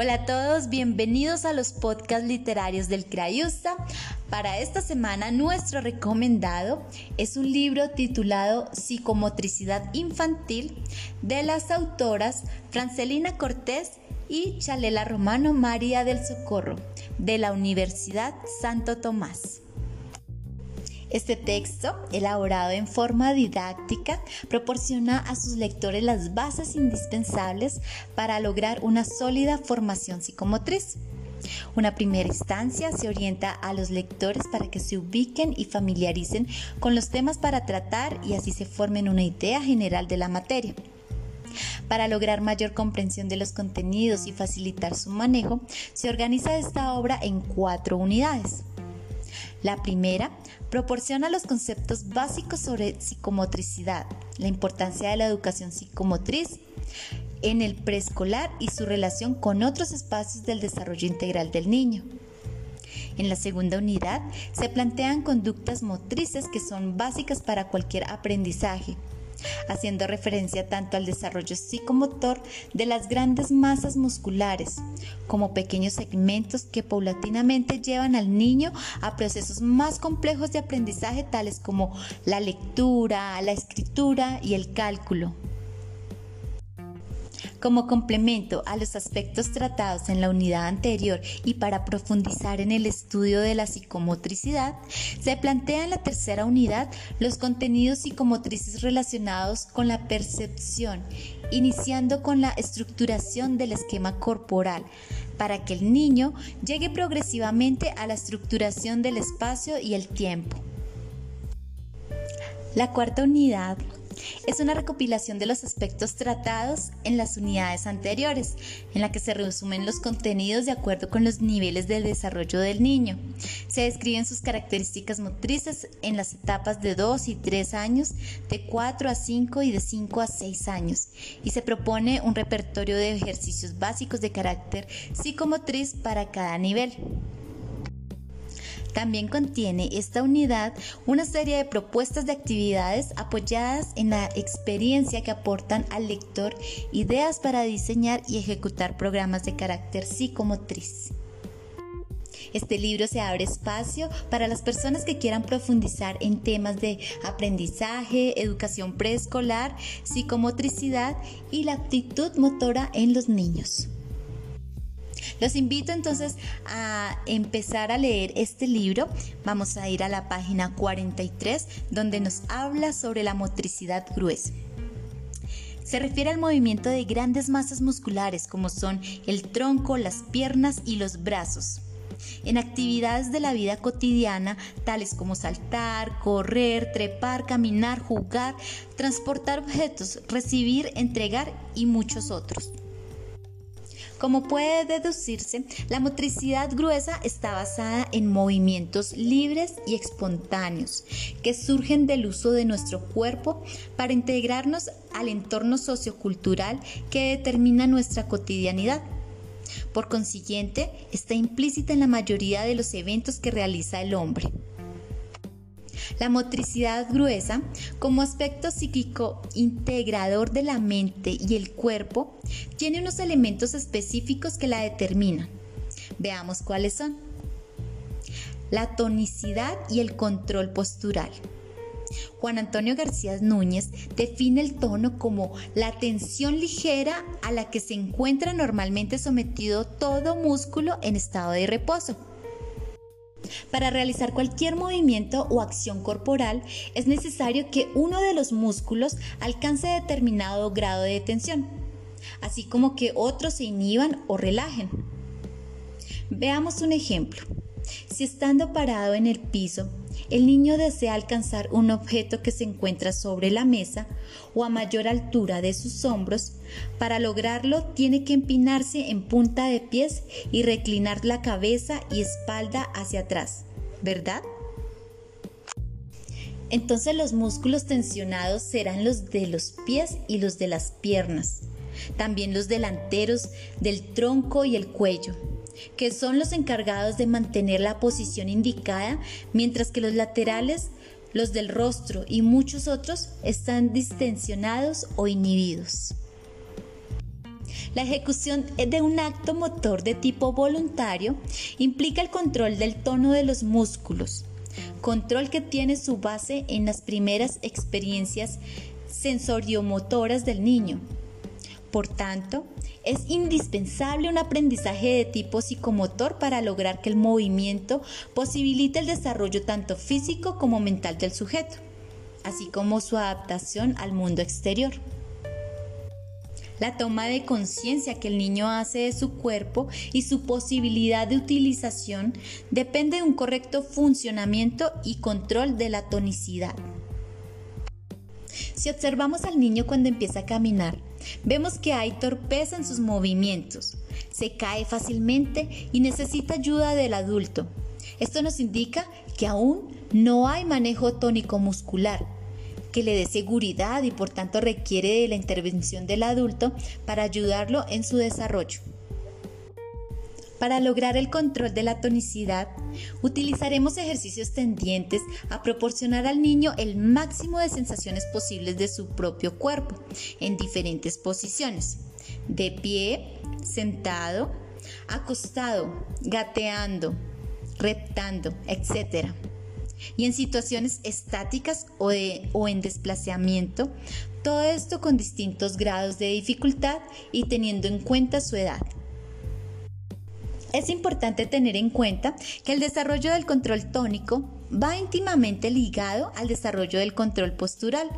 Hola a todos, bienvenidos a los podcasts literarios del Crayusta. Para esta semana nuestro recomendado es un libro titulado Psicomotricidad Infantil de las autoras Francelina Cortés y Chalela Romano María del Socorro de la Universidad Santo Tomás. Este texto, elaborado en forma didáctica, proporciona a sus lectores las bases indispensables para lograr una sólida formación psicomotriz. Una primera instancia se orienta a los lectores para que se ubiquen y familiaricen con los temas para tratar y así se formen una idea general de la materia. Para lograr mayor comprensión de los contenidos y facilitar su manejo, se organiza esta obra en cuatro unidades. La primera proporciona los conceptos básicos sobre psicomotricidad, la importancia de la educación psicomotriz en el preescolar y su relación con otros espacios del desarrollo integral del niño. En la segunda unidad se plantean conductas motrices que son básicas para cualquier aprendizaje, haciendo referencia tanto al desarrollo psicomotor de las grandes masas musculares, como pequeños segmentos que paulatinamente llevan al niño a procesos más complejos de aprendizaje tales como la lectura, la escritura y el cálculo. Como complemento a los aspectos tratados en la unidad anterior y para profundizar en el estudio de la psicomotricidad, se plantea en la tercera unidad los contenidos psicomotrices relacionados con la percepción, iniciando con la estructuración del esquema corporal, para que el niño llegue progresivamente a la estructuración del espacio y el tiempo. La cuarta unidad es una recopilación de los aspectos tratados en las unidades anteriores, en la que se resumen los contenidos de acuerdo con los niveles de desarrollo del niño. Se describen sus características motrices en las etapas de 2 y 3 años, de 4 a 5 y de 5 a 6 años, y se propone un repertorio de ejercicios básicos de carácter psicomotriz para cada nivel. También contiene esta unidad una serie de propuestas de actividades apoyadas en la experiencia que aportan al lector ideas para diseñar y ejecutar programas de carácter psicomotriz. Este libro se abre espacio para las personas que quieran profundizar en temas de aprendizaje, educación preescolar, psicomotricidad y la aptitud motora en los niños. Los invito entonces a empezar a leer este libro. Vamos a ir a la página 43 donde nos habla sobre la motricidad gruesa. Se refiere al movimiento de grandes masas musculares como son el tronco, las piernas y los brazos. En actividades de la vida cotidiana, tales como saltar, correr, trepar, caminar, jugar, transportar objetos, recibir, entregar y muchos otros. Como puede deducirse, la motricidad gruesa está basada en movimientos libres y espontáneos que surgen del uso de nuestro cuerpo para integrarnos al entorno sociocultural que determina nuestra cotidianidad. Por consiguiente, está implícita en la mayoría de los eventos que realiza el hombre. La motricidad gruesa, como aspecto psíquico integrador de la mente y el cuerpo, tiene unos elementos específicos que la determinan. Veamos cuáles son. La tonicidad y el control postural. Juan Antonio García Núñez define el tono como la tensión ligera a la que se encuentra normalmente sometido todo músculo en estado de reposo. Para realizar cualquier movimiento o acción corporal es necesario que uno de los músculos alcance determinado grado de tensión, así como que otros se inhiban o relajen. Veamos un ejemplo. Si estando parado en el piso, el niño desea alcanzar un objeto que se encuentra sobre la mesa o a mayor altura de sus hombros, para lograrlo tiene que empinarse en punta de pies y reclinar la cabeza y espalda hacia atrás, ¿verdad? Entonces los músculos tensionados serán los de los pies y los de las piernas, también los delanteros del tronco y el cuello que son los encargados de mantener la posición indicada, mientras que los laterales, los del rostro y muchos otros están distensionados o inhibidos. La ejecución de un acto motor de tipo voluntario implica el control del tono de los músculos, control que tiene su base en las primeras experiencias sensoriomotoras del niño. Por tanto, es indispensable un aprendizaje de tipo psicomotor para lograr que el movimiento posibilite el desarrollo tanto físico como mental del sujeto, así como su adaptación al mundo exterior. La toma de conciencia que el niño hace de su cuerpo y su posibilidad de utilización depende de un correcto funcionamiento y control de la tonicidad. Si observamos al niño cuando empieza a caminar, vemos que hay torpeza en sus movimientos, se cae fácilmente y necesita ayuda del adulto. Esto nos indica que aún no hay manejo tónico muscular, que le dé seguridad y por tanto requiere de la intervención del adulto para ayudarlo en su desarrollo. Para lograr el control de la tonicidad, utilizaremos ejercicios tendientes a proporcionar al niño el máximo de sensaciones posibles de su propio cuerpo en diferentes posiciones, de pie, sentado, acostado, gateando, reptando, etc. Y en situaciones estáticas o, o en desplazamiento, todo esto con distintos grados de dificultad y teniendo en cuenta su edad. Es importante tener en cuenta que el desarrollo del control tónico va íntimamente ligado al desarrollo del control postural,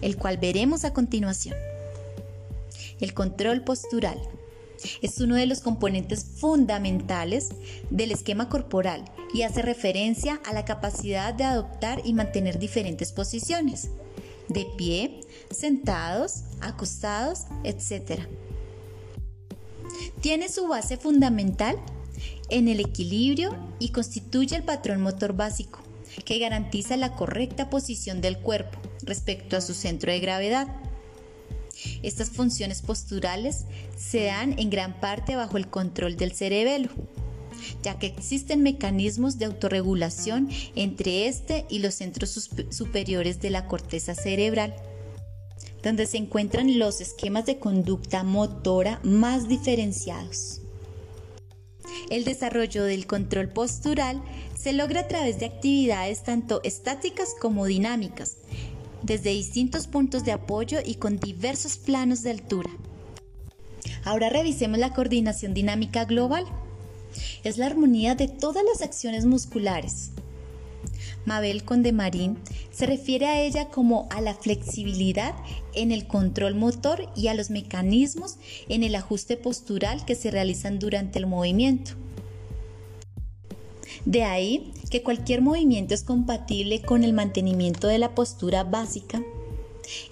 el cual veremos a continuación. El control postural es uno de los componentes fundamentales del esquema corporal y hace referencia a la capacidad de adoptar y mantener diferentes posiciones, de pie, sentados, acostados, etc. Tiene su base fundamental en el equilibrio y constituye el patrón motor básico, que garantiza la correcta posición del cuerpo respecto a su centro de gravedad. Estas funciones posturales se dan en gran parte bajo el control del cerebelo, ya que existen mecanismos de autorregulación entre este y los centros superiores de la corteza cerebral, donde se encuentran los esquemas de conducta motora más diferenciados. El desarrollo del control postural se logra a través de actividades tanto estáticas como dinámicas, desde distintos puntos de apoyo y con diversos planos de altura. Ahora revisemos la coordinación dinámica global. Es la armonía de todas las acciones musculares, Mabel Condemarín se refiere a ella como a la flexibilidad en el control motor y a los mecanismos en el ajuste postural que se realizan durante el movimiento. De ahí que cualquier movimiento es compatible con el mantenimiento de la postura básica.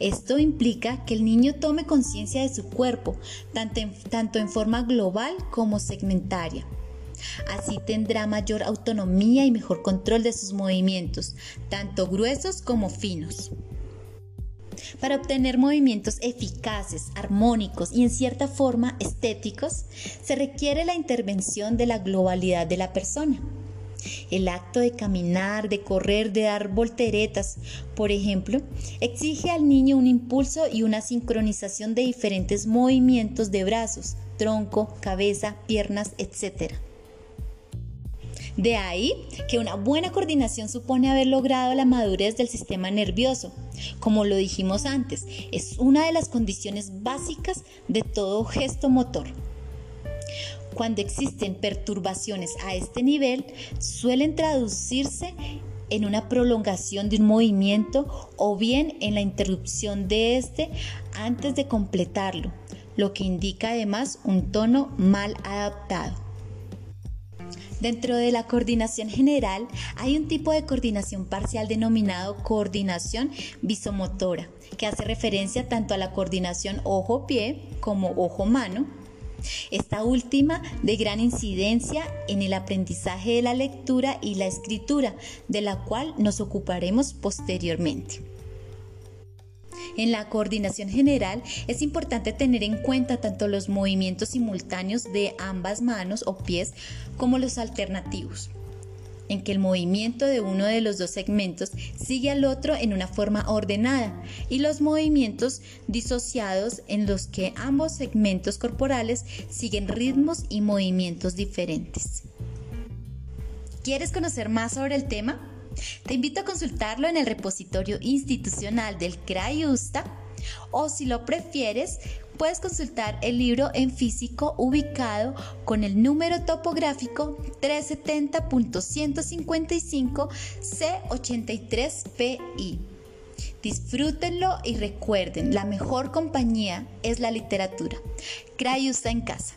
Esto implica que el niño tome conciencia de su cuerpo, tanto en, tanto en forma global como segmentaria Así tendrá mayor autonomía y mejor control de sus movimientos, tanto gruesos como finos. Para obtener movimientos eficaces, armónicos y en cierta forma estéticos, se requiere la intervención de la globalidad de la persona. El acto de caminar, de correr, de dar volteretas, por ejemplo, exige al niño un impulso y una sincronización de diferentes movimientos de brazos, tronco, cabeza, piernas, etc. De ahí que una buena coordinación supone haber logrado la madurez del sistema nervioso. Como lo dijimos antes, es una de las condiciones básicas de todo gesto motor. Cuando existen perturbaciones a este nivel, suelen traducirse en una prolongación de un movimiento o bien en la interrupción de este antes de completarlo, lo que indica además un tono mal adaptado. Dentro de la coordinación general hay un tipo de coordinación parcial denominado coordinación visomotora, que hace referencia tanto a la coordinación ojo-pie como ojo-mano. Esta última de gran incidencia en el aprendizaje de la lectura y la escritura, de la cual nos ocuparemos posteriormente. En la coordinación general es importante tener en cuenta tanto los movimientos simultáneos de ambas manos o pies como los alternativos. en que el movimiento de uno de los dos segmentos sigue al otro en una forma ordenada y los movimientos disociados en los que ambos segmentos corporales siguen ritmos y movimientos diferentes. ¿Quieres conocer más sobre el tema? Te invito a consultarlo en el repositorio institucional del CRAIUSTA o si lo prefieres, puedes consultar el libro en físico ubicado con el número topográfico 370.155 C83PI. Disfrútenlo y recuerden, la mejor compañía es la literatura. Crayusta en casa.